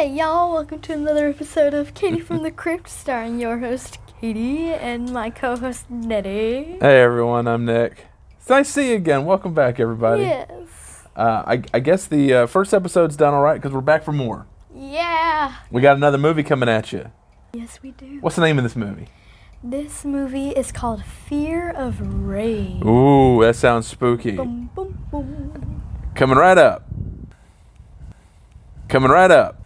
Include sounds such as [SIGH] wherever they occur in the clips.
Hey y'all, welcome to another episode of Katie from the Crypt, starring your host Katie and my co-host Nettie. Hey everyone, I'm Nick. It's nice to see you again. Welcome back, everybody. Yes. Uh, I, I guess the uh, first episode's done all right because we're back for more. Yeah. We got another movie coming at you. Yes, we do. What's the name of this movie? This movie is called Fear of Rain. Ooh, that sounds spooky. Boom, boom, boom. Coming right up. Coming right up.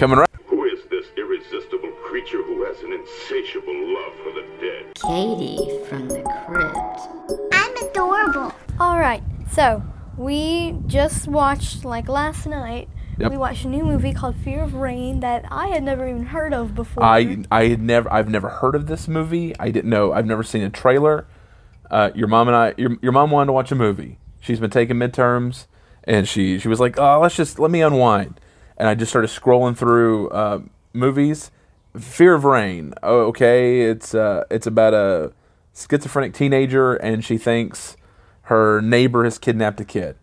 Coming right. Who is this irresistible creature who has an insatiable love for the dead? Katie from the crypt. I'm adorable. All right, so we just watched like last night. Yep. We watched a new movie called Fear of Rain that I had never even heard of before. I I had never I've never heard of this movie. I didn't know. I've never seen a trailer. Uh, your mom and I. Your, your mom wanted to watch a movie. She's been taking midterms, and she she was like, "Oh, let's just let me unwind." And I just started scrolling through uh, movies. Fear of Rain. Oh, okay. It's uh, it's about a schizophrenic teenager, and she thinks her neighbor has kidnapped a kid.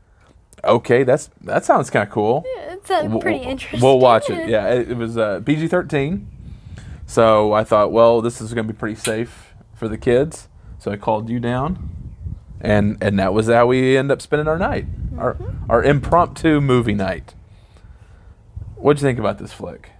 Okay, that's that sounds kind of cool. it's uh, We'll- pretty interesting. We'll watch it. Yeah, it, it was uh, PG thirteen. So I thought, well, this is going to be pretty safe for the kids. So I called you down, and and that was how we end up spending our night, our Mm-hmm. our impromptu movie night. What'd you think about this flick?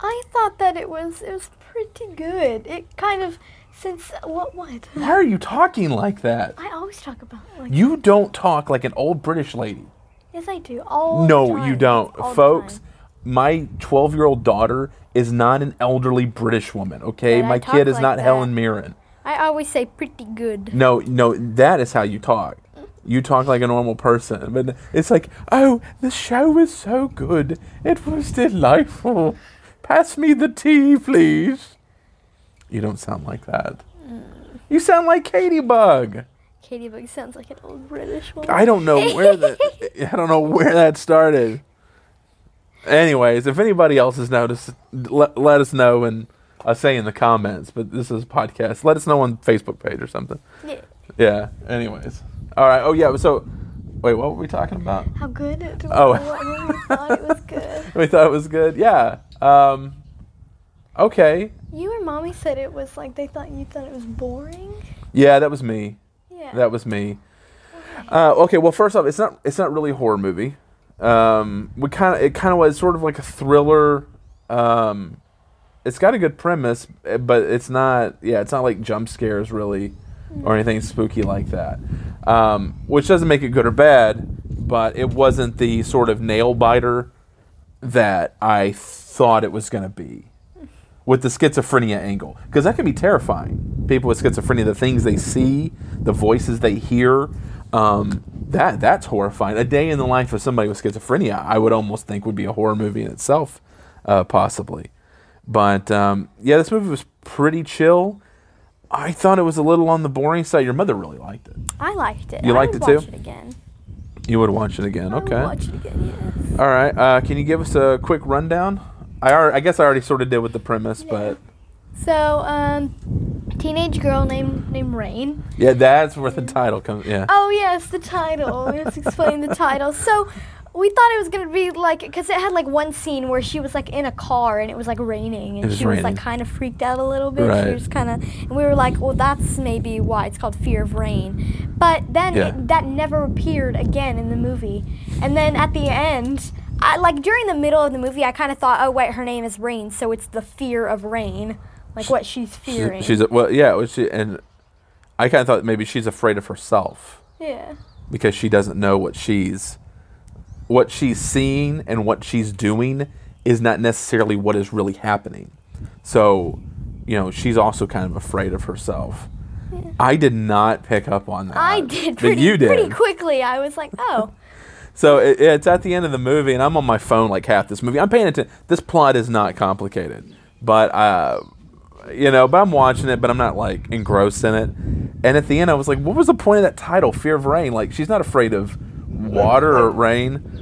I thought that it was it was pretty good. It kind of since what what Why are you talking like that? I always talk about like You don't talk like an old British lady. yes I do all no, you don't, All folks. My twelve-year-old daughter is not an elderly British woman. Okay, But my kid is like not that. Helen Mirren. I always say pretty good. No, no, that is how you talk. You talk like a normal person, but it's like, oh, the show was so good. It was delightful. Pass me the tea, please. You don't sound like that. Mm. You sound like Katie Bug. Katie Bug sounds like an old British one. I don't know where that. [LAUGHS] I don't know where that started. Anyways, if anybody else has noticed, let, let us know and I'll say in the comments. But this is a podcast. Let us know on Facebook page or something. Yeah. Yeah. Anyways. All right. Oh yeah. So, wait. What were we talking about? How good it was. Oh. we thought it was good. [LAUGHS] We thought it was good. Yeah. Um. Okay. You and mommy said it was like they thought you thought it was boring. Yeah, that was me. Yeah. That was me. Uh, okay. Well, first off, it's not. It's not really a horror movie. Um. We kind of. It kind of was sort of like a thriller. Um. It's got a good premise, eh, but it's not. Yeah, it's not like jump scares really, or anything spooky like that. Um. Which doesn't make it good or bad, but it wasn't the sort of nail biter that I thought it was going to be with the schizophrenia angle because that can be terrifying. People with schizophrenia, the things they see, the voices they hear, um, that that's horrifying. A day in the life of somebody with schizophrenia, I would almost think would be a horror movie in itself, uh, possibly. But um, yeah, this movie was pretty chill. I thought it was a little on the boring side. Your mother really liked it. I liked it. You I liked it too? Watch it again. You would watch it again, I would okay? watch it again. Yes. All right. Uh, can you give us a quick rundown? I, I guess I already sort of did with the premise, but So, um, teenage girl named named Rain. yeah, that's where the title comes. Yeah. Oh yes, the title. Let's explain the title. So, we thought it was gonna be like because it had like one scene where she was like in a car and it was like raining and was she was like kind of freaked out a little bit. Right. She was kind of, and we were like, well, that's maybe why it's called Fear of Rain. But then Yeah. it, that never appeared again in the movie. And then at the end. I like during the middle of the movie, I kind of thought, oh wait, her name is Rain, so it's the fear of rain, like what she's fearing. She, she's a, well, yeah. well, She, and I kind of thought maybe she's afraid of herself yeah. because she doesn't know what she's what she's seeing and what she's doing is not necessarily what is really happening. So, you know, she's also kind of afraid of herself. I did not pick up on that. I did but pretty you did. pretty quickly. I was like, oh. [LAUGHS] So it, it's at the end of the movie, and I'm on my phone like half this movie. I'm paying attention. This plot is not complicated, but uh, you know, but I'm watching it, but I'm not like engrossed in it. And at the end, I was like, what was the point of that title, Fear of Rain? Like, she's not afraid of water or rain.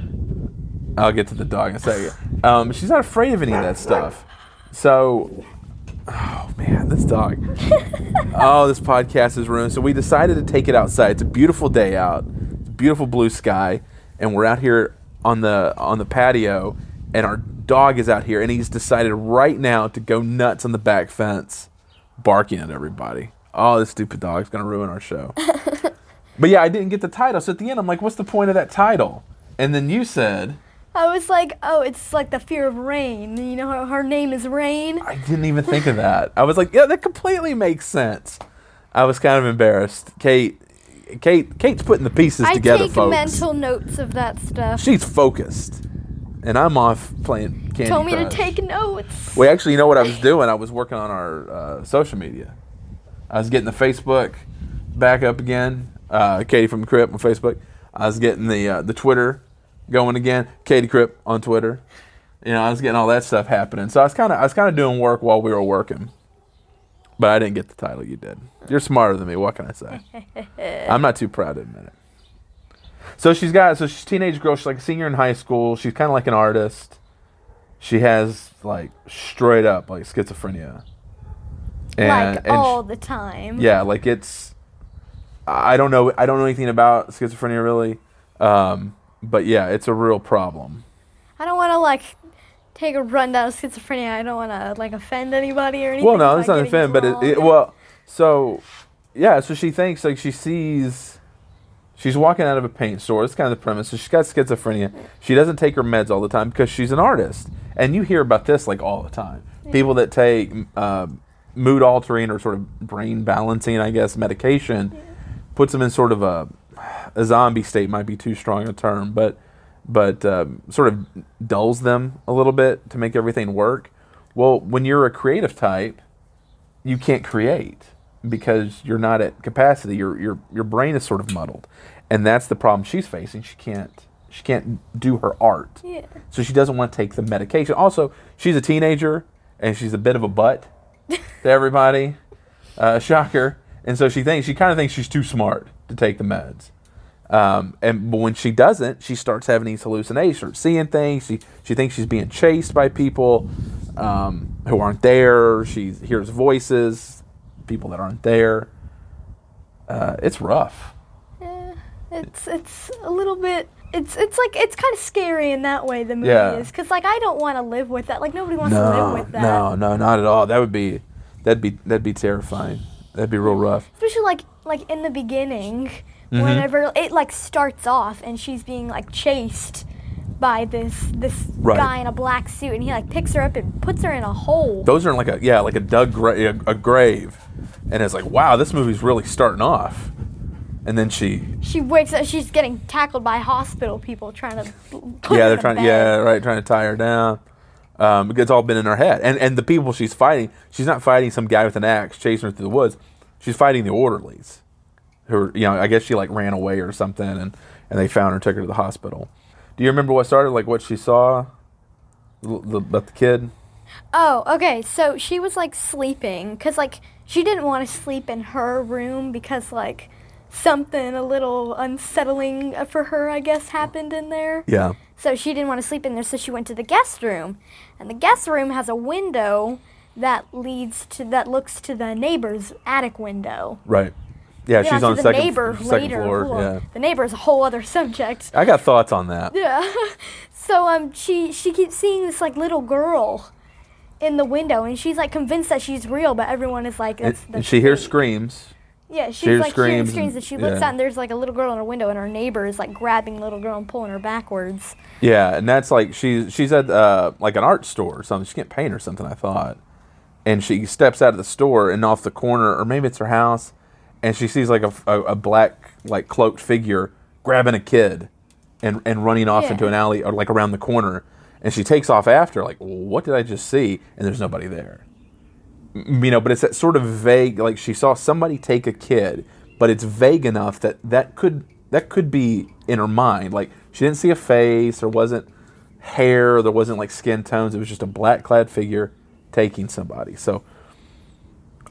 I'll get to the dog in a second. Um, she's not afraid of any of that stuff. So, oh man, this dog. oh, this podcast is ruined. So we decided to take it outside. It's a beautiful day out, it's a beautiful blue sky, and we're out here on the on the patio, and our dog is out here, and he's decided right now to go nuts on the back fence, barking at everybody. Oh, this stupid dog's gonna ruin our show. [LAUGHS] but yeah, I didn't get the title. So at the end, I'm like, what's the point of that title? And then you said, I was like, oh, it's like the fear of rain. You know, her, her name is Rain. I didn't even think of that. I was like, yeah, that completely makes sense. I was kind of embarrassed. Kate, Kate, Kate's putting the pieces I together, take folks. mental notes of that stuff. She's focused, and I'm off playing Candy told me to take notes. Well, actually, you know what I was doing? I was working on our uh, social media. I was getting the Facebook back up again. Uh, Katie from the Crypt on Facebook. I was getting the uh, the Twitter going again. Katie Crypt on Twitter. You know, I was getting all that stuff happening. So I was kind of I was kind of doing work while we were working. But I didn't get the title. You did. You're smarter than me. What can I say? [LAUGHS] I'm not too proud to admit it. So she's got so she's a teenage girl. She's like a senior in high school. She's kind of like an artist. She has like straight up like schizophrenia. like and all sh- the time. yeah, like it's. I don't know. I don't know anything about schizophrenia really, um, but yeah, it's a real problem. I don't want to like take a rundown of schizophrenia. I don't want to like offend anybody or anything. Well, no, it's not offend, but it, it well, so yeah, so she thinks like she sees, she's walking out of a paint store. That's kind of the premise. So she's got schizophrenia. She doesn't take her meds all the time because she's an artist, and you hear about this like all the time. People that take uh, mood altering or sort of brain balancing, I guess, medication puts them in sort of a a zombie state. Might be too strong a term, but but um, sort of dulls them a little bit to make everything work. Well, when you're a creative type, you can't create because you're not at capacity. Your your your brain is sort of muddled, and that's the problem she's facing. She can't she can't do her art, Yeah. so she doesn't want to take the medication. Also, she's a teenager and she's a bit of a butt [LAUGHS] to everybody. Uh, shocker. And so she thinks she kind of thinks she's too smart to take the meds. Um, and but when she doesn't, she starts having these hallucinations, seeing things. She she thinks she's being chased by people um, who aren't there. She hears voices, people that aren't there. Uh, it's rough. Yeah, it's it's a little bit. It's it's like it's kind of scary in that way. The movie Yeah. is because like I don't want to live with that. Like nobody wants to live with that. no, no, not at all. That would be that'd be that'd be terrifying. That'd be real rough. Especially like like in the beginning, Mm-hmm. whenever it like starts off and she's being like chased by this this Right. guy in a black suit and he like picks her up and puts her in a hole. Those are in like a yeah, like a dug gra- a, a grave, and it's like wow, this movie's really starting off. And then she She wakes up. She's getting tackled by hospital people trying to. Yeah, they're trying yeah right trying to tie her down. Um, it's all been in her head, and and the people she's fighting, she's not fighting some guy with an axe chasing her through the woods. She's fighting the orderlies, who you know I guess she like ran away or something, and and they found her, and took her to the hospital. Do you remember what started? Like what she saw L- the- about the kid? Oh, okay. So she was like sleeping because like she didn't want to sleep in her room because like something a little unsettling uh, for her, I guess, happened in there. Yeah. So she didn't want to sleep in there, so she went to the guest room, and the guest room has a window that leads to that looks to the neighbor's attic window. Right. Yeah, she's on the second, neighbor second later. floor. Yeah. The neighbor's a whole other subject. I got thoughts on that. Yeah. [LAUGHS] so um she she keeps seeing this like little girl in the window and she's like convinced that she's real, but everyone is like And, that's, and that's she hears screams. Yeah, she's hears like hearing screams screams and- and she looks yeah. out and there's like a little girl in her window and her neighbor is like grabbing the little girl and pulling her backwards. Yeah, and that's like she's she's at uh, like an art store or something. She can't paint or something. I thought, and she steps out of the store and off the corner, or maybe it's her house, and she sees like a, a, a black like cloaked figure grabbing a kid, and and running off Yeah. into an alley or like around the corner, and she takes off after. Like, what did I just see? And there's nobody there. You know, but it's that sort of vague. Like she saw somebody take a kid, but it's vague enough that that could that could be in her mind. Like she didn't see a face, or wasn't hair, there wasn't like skin tones. It was just a black clad figure taking somebody. So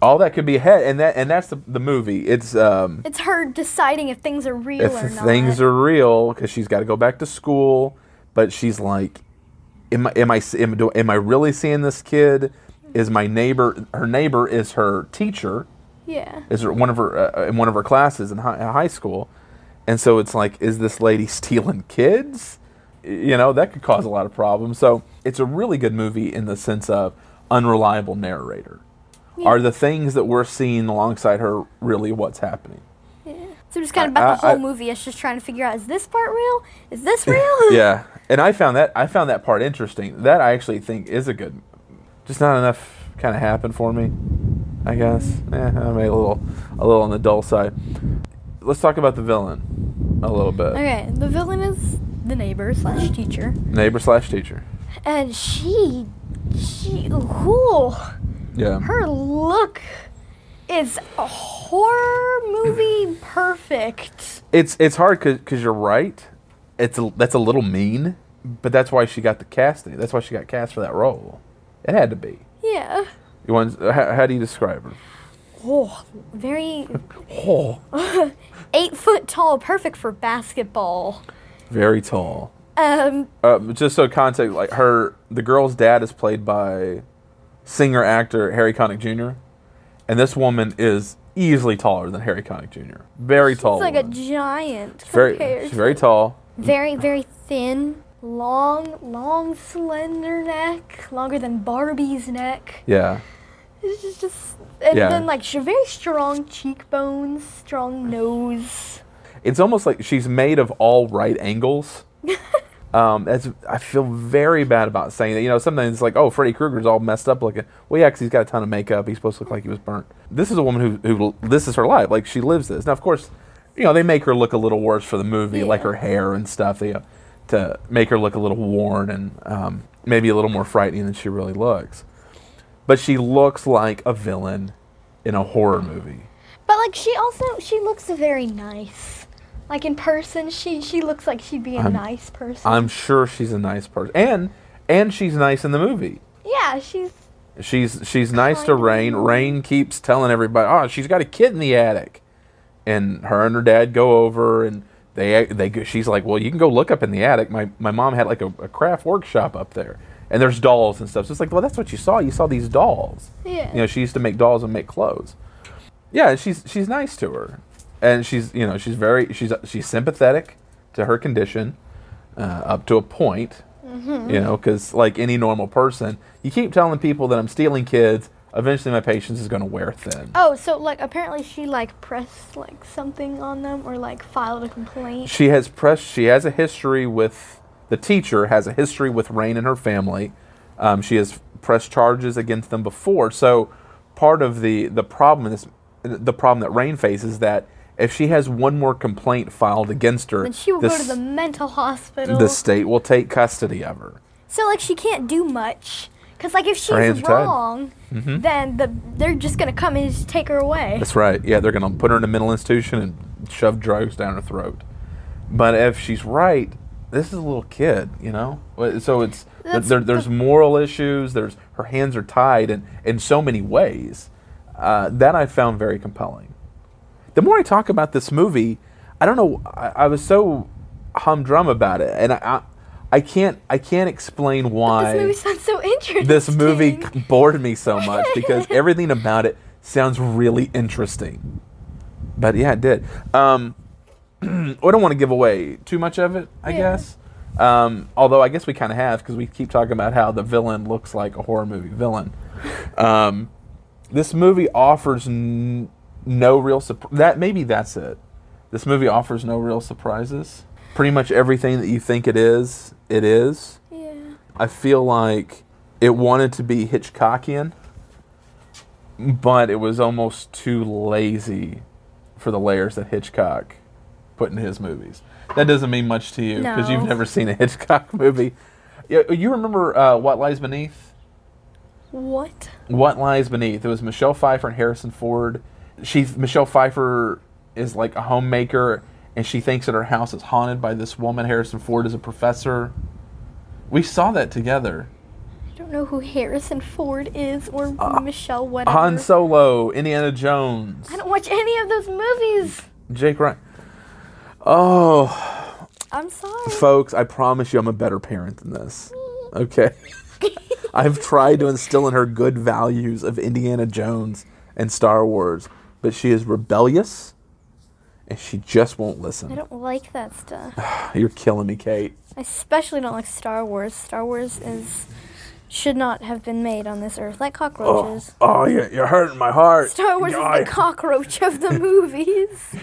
all that could be ahead, and that and that's the, the movie. It's um, It's her deciding if things are real if or the not. things are real because she's got to go back to school, but she's like, am I am I am, do, am I really seeing this kid? Is my neighbor her neighbor is her teacher? yeah. is her, one of her uh, in one of her classes in high, high school, and so it's like, is this lady [LAUGHS] stealing kids? you know, that could cause a lot of problems. So it's a really good movie in the sense of unreliable narrator. Are the things that we're seeing alongside her really what's happening? Yeah. So just kind of about the whole I- movie. It's just trying to figure out: is this part real? Is this [LAUGHS] real? [LAUGHS] yeah, and I found that I found that part interesting. That I actually think is a good. Just not enough kind of happened for me. I guess. Eh, I made a little a little on the dull side. Let's talk about the villain a little bit. Okay, the villain is the neighbor slash teacher, Neighbor slash teacher. and she, she, whew, Yeah. her look is a horror movie [CLEARS THROAT] perfect. It's it's hard because you're right. It's a, that's a little mean, but that's why she got the casting. That's why she got cast for that role. It had to be. Yeah. You want? How, how do you describe her? Oh, very [LAUGHS] Oh, [LAUGHS] eight foot tall, perfect for basketball. very tall. Um, Uh, just so context, like her, the girl's dad is played by singer actor Harry Connick Jr. And this woman is easily taller than Harry Connick Jr. Very tall. She's like a giant. She's very, she's very tall. very, very thin, long, long, slender neck, longer than Barbie's neck. Yeah, It's just, just and Yeah. then like she's very strong cheekbones, strong nose. it's almost like she's made of all right angles. [LAUGHS] um, that's I feel very bad about saying that. You know, sometimes it's like, oh, Freddy Krueger's all messed up looking. Well, yeah, because he's got a ton of makeup. He's supposed to look like he was burnt. This is a woman who, who this is her life. Like she lives this. Now, of course, you know they make her look a little worse for the movie, like her hair and stuff. They, uh, to make her look a little worn and um, maybe a little more frightening than she really looks. But she looks like a villain in a horror movie. But like she also she looks very nice. Like in person, she she looks like she'd be a I'm- nice person. I'm sure she's a nice person, and and she's nice in the movie. yeah, she's She's she's nice to Rain. Rain keeps telling everybody, "Oh, she's got a kid in the attic," and her and her dad go over, and they they she's like, "Well, you can go look up in the attic. My my mom had like a, a craft workshop up there, and there's dolls and stuff." So it's like, "Well, that's what you saw. You saw these dolls. yeah. You know, she used to make dolls and make clothes. Yeah, she's she's nice to her, and she's you know she's very she's she's sympathetic to her condition, uh, up to a point. You know, because like any normal person, you keep telling people that I'm stealing kids. Eventually, my patience is going to wear thin. Oh, so like apparently she like pressed like something on them or like filed a complaint. She has pressed. She has a history with the teacher. Has a history with Rain and her family. Um, she has pressed charges against them before. So part of the the problem in this, the problem that Rain faces is that if she has one more complaint filed against her, Then she will the, go to the mental hospital. the state will take custody of her. so like she can't do much. Cause like if she's hands are tied. wrong, then the they're just gonna come and just take her away. That's right. Yeah, they're going to put her in a mental institution and shove drugs down her throat. But if she's right, this is a little kid, you know. So it's there, there's the- moral issues. There's her hands are tied in in so many ways. Uh, that I found very compelling. The more I talk about this movie, I don't know. I, I was so humdrum about it, and I, I I can't I can't explain why This movie sounds so interesting. this movie [LAUGHS] bored me so much because [LAUGHS] everything about it sounds really interesting. But yeah, it did. Um, [CLEARS THROAT] I don't want to give away too much of it, I Yeah. guess. Um, although I guess we kind of have because we keep talking about how the villain looks like a horror movie villain. [LAUGHS] Um, this movie offers n- no real surprise. That maybe that's it. This movie offers no real surprises. Pretty much everything that you think it is, it is. Yeah. I feel like it wanted to be Hitchcockian, but it was almost too lazy for the layers that Hitchcock put in his movies. That doesn't mean much to you because you've never seen a [LAUGHS] Hitchcock movie. Yeah, You remember uh, What Lies Beneath? What? What Lies Beneath? It was Michelle Pfeiffer and Harrison Ford. She's Michelle Pfeiffer is like a homemaker, and she thinks that her house is haunted by this woman. Harrison Ford is a professor. We saw that together. I don't know who Harrison Ford is or Michelle whatever. Uh, Han Solo, Indiana Jones, I don't watch any of those movies. Jake Ryan. Oh, I'm sorry. folks, I promise you I'm a better parent than this. Okay. [LAUGHS] I've tried to instill in her good values of Indiana Jones and Star Wars, but she is rebellious and she just won't listen. I don't like that stuff. [SIGHS] You're killing me, Kate. I especially don't like Star Wars. Star Wars is should not have been made on this earth, like cockroaches. Oh, oh yeah, you're hurting my heart. Star Wars is the cockroach of the [LAUGHS] movies.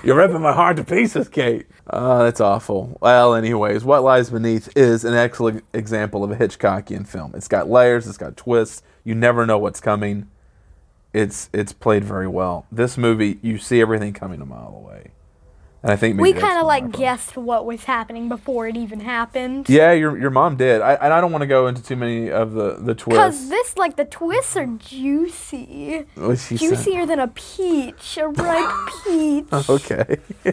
[LAUGHS] You're ripping my heart to pieces, Kate. Oh, that's awful. Well, anyways, What Lies Beneath is an excellent example of a Hitchcockian film. It's got layers, it's got twists. You never know what's coming. It's it's played very well. This movie, you see everything coming a mile away. And I think maybe we kind of like guessed what was happening before it even happened. Yeah, your your mom did. I and I don't want to go into too many of the the twists Because this, like, the twists are juicy. She said. Juicier than a peach, a ripe [LAUGHS] peach. Okay. [LAUGHS]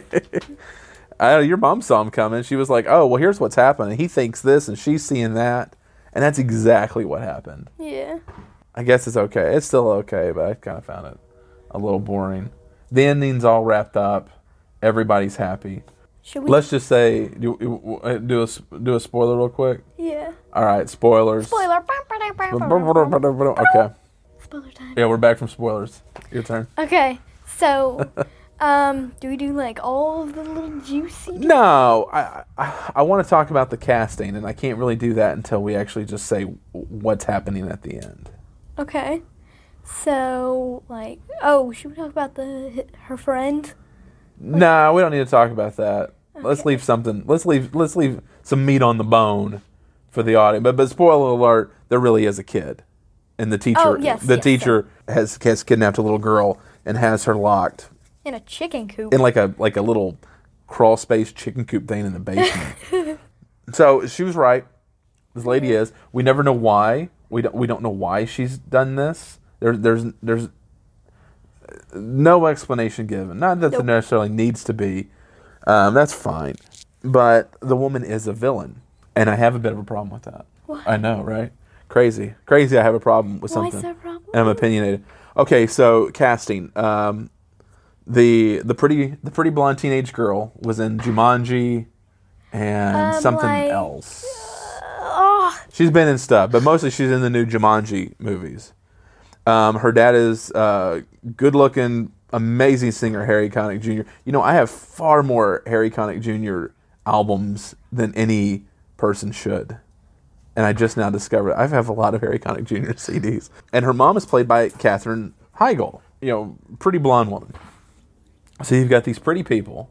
I, your mom saw him coming. She was like, "Oh, well, here's what's happening. He thinks this, and she's seeing that, and that's exactly what happened." Yeah. I guess it's okay. It's still okay, but I kind of found it a little boring. The ending's all wrapped up. Everybody's happy. Should we? Let's just say, do do a do a spoiler real quick. yeah. All right, spoilers. Spoiler. Okay. Spoiler time. Yeah, we're back from spoilers. Your turn. Okay, so, [LAUGHS] um, do we do like all of the little juicy? No, I I, I want to talk about the casting, and I can't really do that until we actually just say what's happening at the end. Okay, so like, oh, should we talk about the her friend? No, we don't need to talk about that. Let's leave something. Let's leave. Let's leave some meat on the bone for the audience. But but spoiler alert: there really is a kid, and the teacher. Oh, yes, the yes, teacher has has kidnapped a little girl and has her locked In a chicken coop. in like a like a little crawl space chicken coop thing in the basement. [LAUGHS] so she was right. This lady is. We never know why. We don't. We don't know why she's done this. There, there's there's no explanation given. Not that there necessarily needs to be. Um, that's fine. But the woman is a villain, and I have a bit of a problem with that. What? I know, right? Crazy, crazy. I have a problem with Why is something. a problem? And I'm opinionated. Okay, so casting. Um, the the pretty the pretty blonde teenage girl was in Jumanji and Um, something like- else. She's been in stuff, but mostly she's in the new Jumanji movies. Um, her dad is uh, good looking, amazing singer Harry Connick Jr. You know, I have far more Harry Connick Jr. albums than any person should. And I just now discovered I have a lot of Harry Connick Jr. [LAUGHS] CDs. And her mom is played by Katherine Heigl, you know, pretty blonde woman. So you've got these pretty people,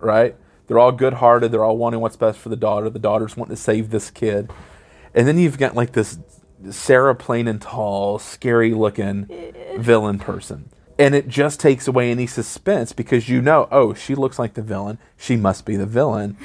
right? They're all good hearted. They're all wanting what's best for the daughter. The daughter's wanting to save this kid. And then you've got like this Sarah plain and tall, scary looking villain person. And it just takes away any suspense because you know, oh, she looks like the villain. She must be the villain.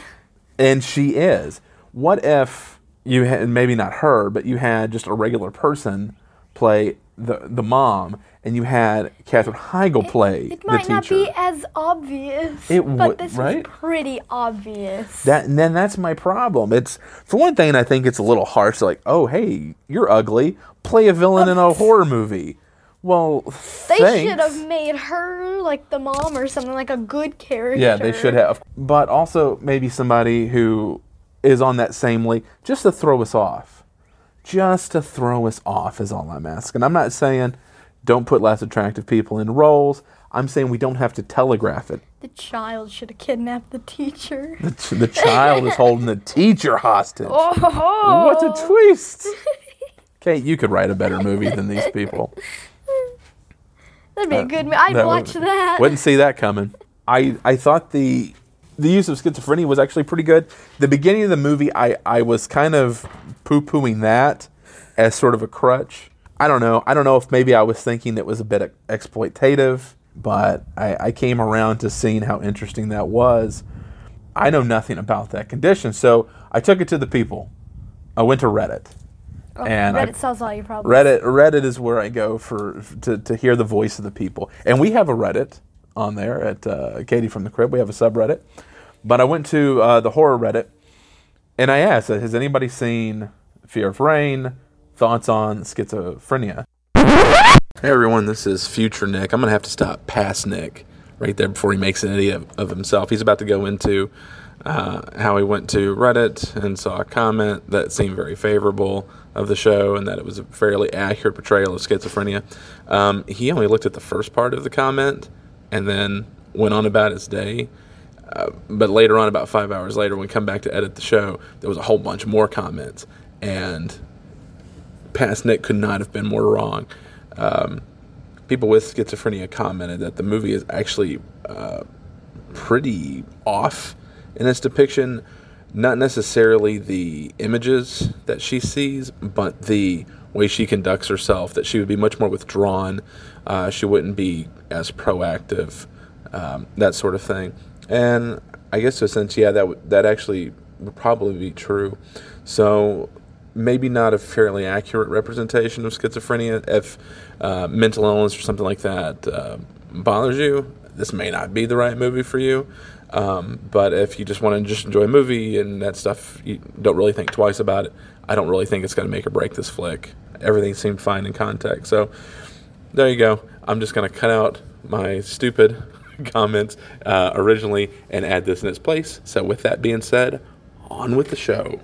And she is. What if you had, maybe not her, but you had just a regular person play the, the mom and you had Katherine Heigl play it the might teacher? not be as obvious, It but this right? is pretty obvious. That and then that's my problem. It's for one thing, I think it's a little harsh. Like, oh, hey, you're ugly. Play a villain in a horror movie. Well, they thanks. should have made her like the mom or something like a good character. Yeah, they should have. But also maybe somebody who is on that same league, just to throw us off. Just to throw us off is all I'm asking. I'm not saying don't put less attractive people in roles. I'm saying we don't have to telegraph it. The child should have kidnapped the teacher. The, ch- the child is holding the teacher hostage. Oh, What a twist! Kate, you could write a better movie than these people. That'd be a good. I'd That watch would- that. Wouldn't see that coming. I I thought the the use of schizophrenia was actually pretty good. The beginning of the movie, I I was kind of poo pooing that as sort of a crutch. I don't know. I don't know if maybe I was thinking it was a bit exploitative, but I, I came around to seeing how interesting that was. I know nothing about that condition, so I took it to the people. I went to Reddit. and I- Reddit solves all your problems. Reddit Reddit is where I go for to, to hear the voice of the people, and we have a Reddit on there at uh, Katie from the Crypt. We have a subreddit, but I went to uh, the horror Reddit, and I asked, "Has anybody seen Fear of Rain? Thoughts on schizophrenia?" Hey everyone, this is Future Nick. I'm gonna have to stop past Nick right there before he makes an idiot of, himself. He's about to go into uh, how he went to Reddit and saw a comment that seemed very favorable of the show and that it was a fairly accurate portrayal of schizophrenia. Um, he only looked at the first part of the comment and then went on about his day. Uh, but later on, about five hours later, when we come back to edit the show, there was a whole bunch more comments, and past Nick could not have been more wrong. Um, people with schizophrenia commented that the movie is actually uh, pretty off in its depiction. Not necessarily the images that she sees, but the way she conducts herself. That she would be much more withdrawn. Uh, she wouldn't be as proactive, um, that sort of thing. And I guess to a sense, yeah, that w- that actually would probably be true. So maybe not a fairly accurate representation of schizophrenia. If uh, mental illness or something like that uh, bothers you, this may not be the right movie for you. Um, but if you just want to just enjoy a movie and that stuff, you don't really think twice about it. I don't really think it's going to make or break this flick. Everything seemed fine in context. So there you go. I'm just going to cut out my stupid [LAUGHS] comments uh, originally and add this in its place. So with that being said, on with the show.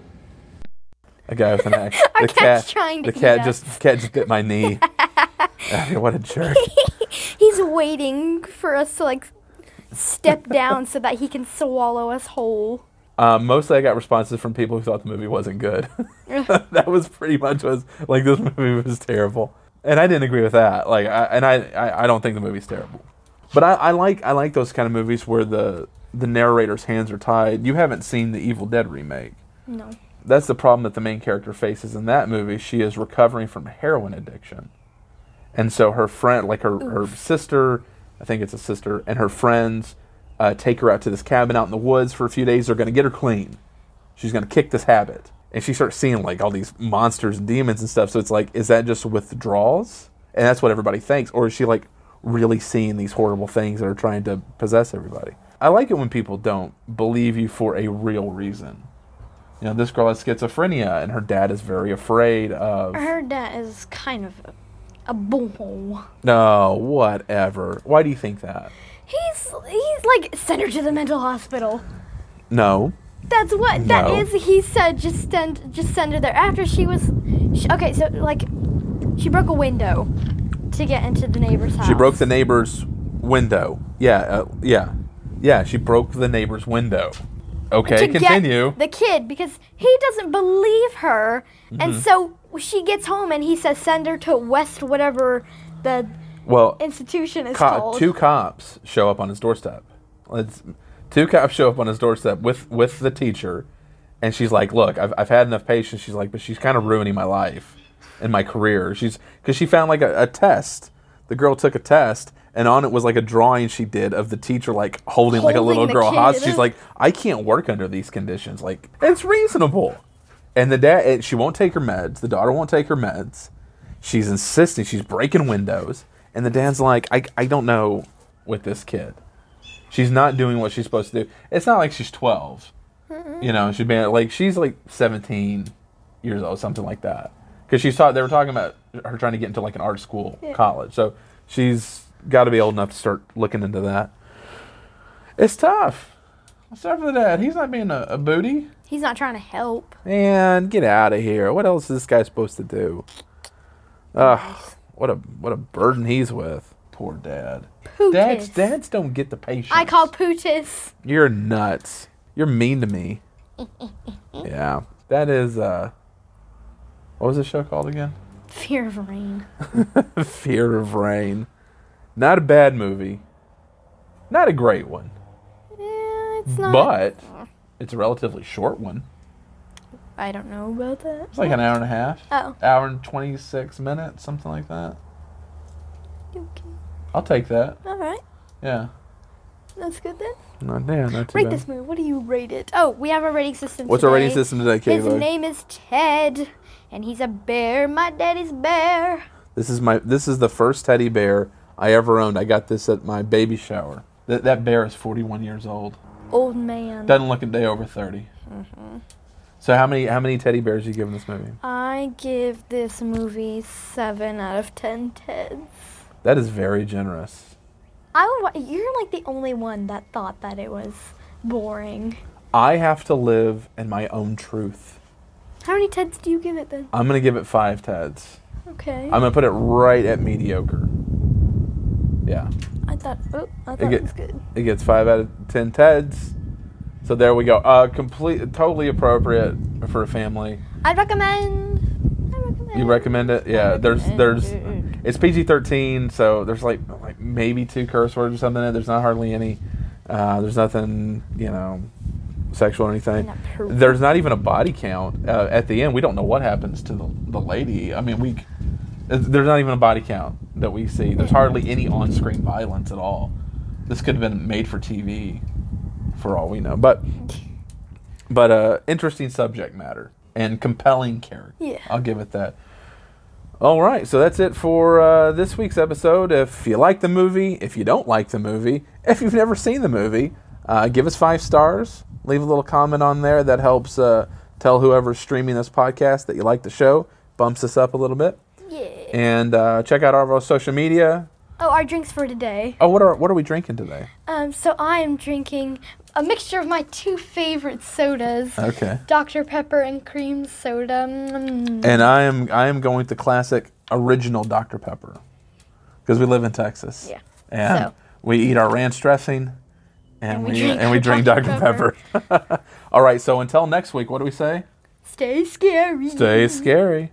A guy with an [LAUGHS] axe. Our the cat's cat, trying to the cat us. just cat just bit my knee. [LAUGHS] [LAUGHS] I mean, what a jerk! He's waiting for us to like step down so that he can swallow us whole. Um, mostly, I got responses from people who thought the movie wasn't good. that was pretty much was like this movie was terrible, and I didn't agree with that. Like, I, and I, I, I don't think the movie's terrible, but I, I like I like those kind of movies where the the narrator's hands are tied. You haven't seen the Evil Dead remake. No. That's the problem that the main character faces in that movie. She is recovering from heroin addiction, and so her friend, like her her sister, I think it's a sister, and her friends uh, take her out to this cabin out in the woods for a few days. They're going to get her clean. She's going to kick this habit. And she starts seeing like all these monsters and demons and stuff. So it's like, is that just withdrawals? And that's what everybody thinks. Or is she like really seeing these horrible things that are trying to possess everybody? I like it when people don't believe you for a real reason. You know, this girl has schizophrenia and her dad is very afraid of. Her dad is kind of a, a bull. No, whatever. Why do you think that? He's he's like send her to the mental hospital. No. That's what that No. is. He said just send just send her there after she was she, okay. So like she broke a window to get into the neighbor's house. She broke the neighbor's window. Yeah, uh, yeah, yeah. She broke the neighbor's window. Okay, to get continue. the kid because he doesn't believe her, Mm-hmm. and so she gets home and he says send her to West whatever the well, institution is co- called. two cops show up on his doorstep. It's, two cops show up on his doorstep with with the teacher, and she's like, "Look, I've I've had enough patience." She's like, "But she's kind of ruining my life and my career." She's because she found like a, a test. The girl took a test. And on it was like a drawing she did of the teacher like holding, like a little girl hostage. She's like, I can't work under these conditions. Like, it's reasonable. And the dad, and she won't take her meds. The daughter won't take her meds. She's insisting. She's breaking windows. And the dad's like, I, I don't know with this kid. She's not doing what she's supposed to do. It's not like she's 12. You know, she's been like, she's like 17 years old, something like that. Because she's taught, they were talking about her trying to get into like an art school, college. So she's got to be old enough to start looking into that. It's tough. It's tough for the dad. He's not being a, a booty. He's not trying to help. And get out of here. What else is this guy supposed to do? Ugh, what a what a burden he's with. Poor dad. Dads, dads don't get the patience. I call Pootis. You're nuts. You're mean to me. [LAUGHS] yeah, that is. uh What was the show called again? Fear of rain. [LAUGHS] Fear of Rain. Not a bad movie. Not a great one, Eh, it's not. but it's a relatively short one. I don't know about that. It's like an hour and a half. Oh. Hour and twenty six minutes, something like that. Okay. I'll take that. All right. Yeah. That's good then. Not yeah, not too Rate bad. this movie. What do you rate it? Oh, we have a rating system. What's our rating system today, His name is Ted, and he's a bear. My daddy's bear. This is my this is the first teddy bear I ever owned. I got this at my baby shower. That that bear is 41 years old. Old man. Doesn't look a day over 30. Mm-hmm. So how many how many teddy bears you giving this movie? I give this movie seven out of ten Teds. That is very generous. I would. You're like the only one that thought that it was boring. I have to live in my own truth. How many Teds do you give it then? I'm gonna give it five Teds. Okay. I'm gonna put it right at mediocre. Yeah. I, That, oh, I thought It it, was good. It gets five out of ten Teds. So there we go. Uh, complete, totally appropriate for a family. I'd recommend. I recommend. You recommend it? Yeah. There's there's it's PG thirteen, so there's like like maybe two curse words or something. in it. There's not hardly any. Uh, there's nothing you know sexual or anything. There's not even a body count uh, at the end. We don't know what happens to the, the lady. I mean, we there's not even a body count that we see. There's hardly any on-screen violence at all. This could have been made for TV, for all we know. But but uh, interesting subject matter and compelling character. Yeah. I'll give it that. All right, so that's it for uh, this week's episode. If you like the movie, if you don't like the movie, if you've never seen the movie, uh, give us five stars. Leave a little comment on there that helps uh, tell whoever's streaming this podcast that you like the show, bumps us up a little bit. And uh, check out our social media. Oh, our drinks for today. Oh, what are what are we drinking today? Um, so I am drinking a mixture of my two favorite sodas. Okay. Dr. Pepper and cream soda. Mm. And I am I am going to classic original Dr Pepper because we live in Texas. Yeah. And So- we eat our ranch dressing, and, And we, we drink and we [LAUGHS] drink Dr. Dr Pepper. [LAUGHS] All right. So until next week, what do we say? Stay scary. Stay scary.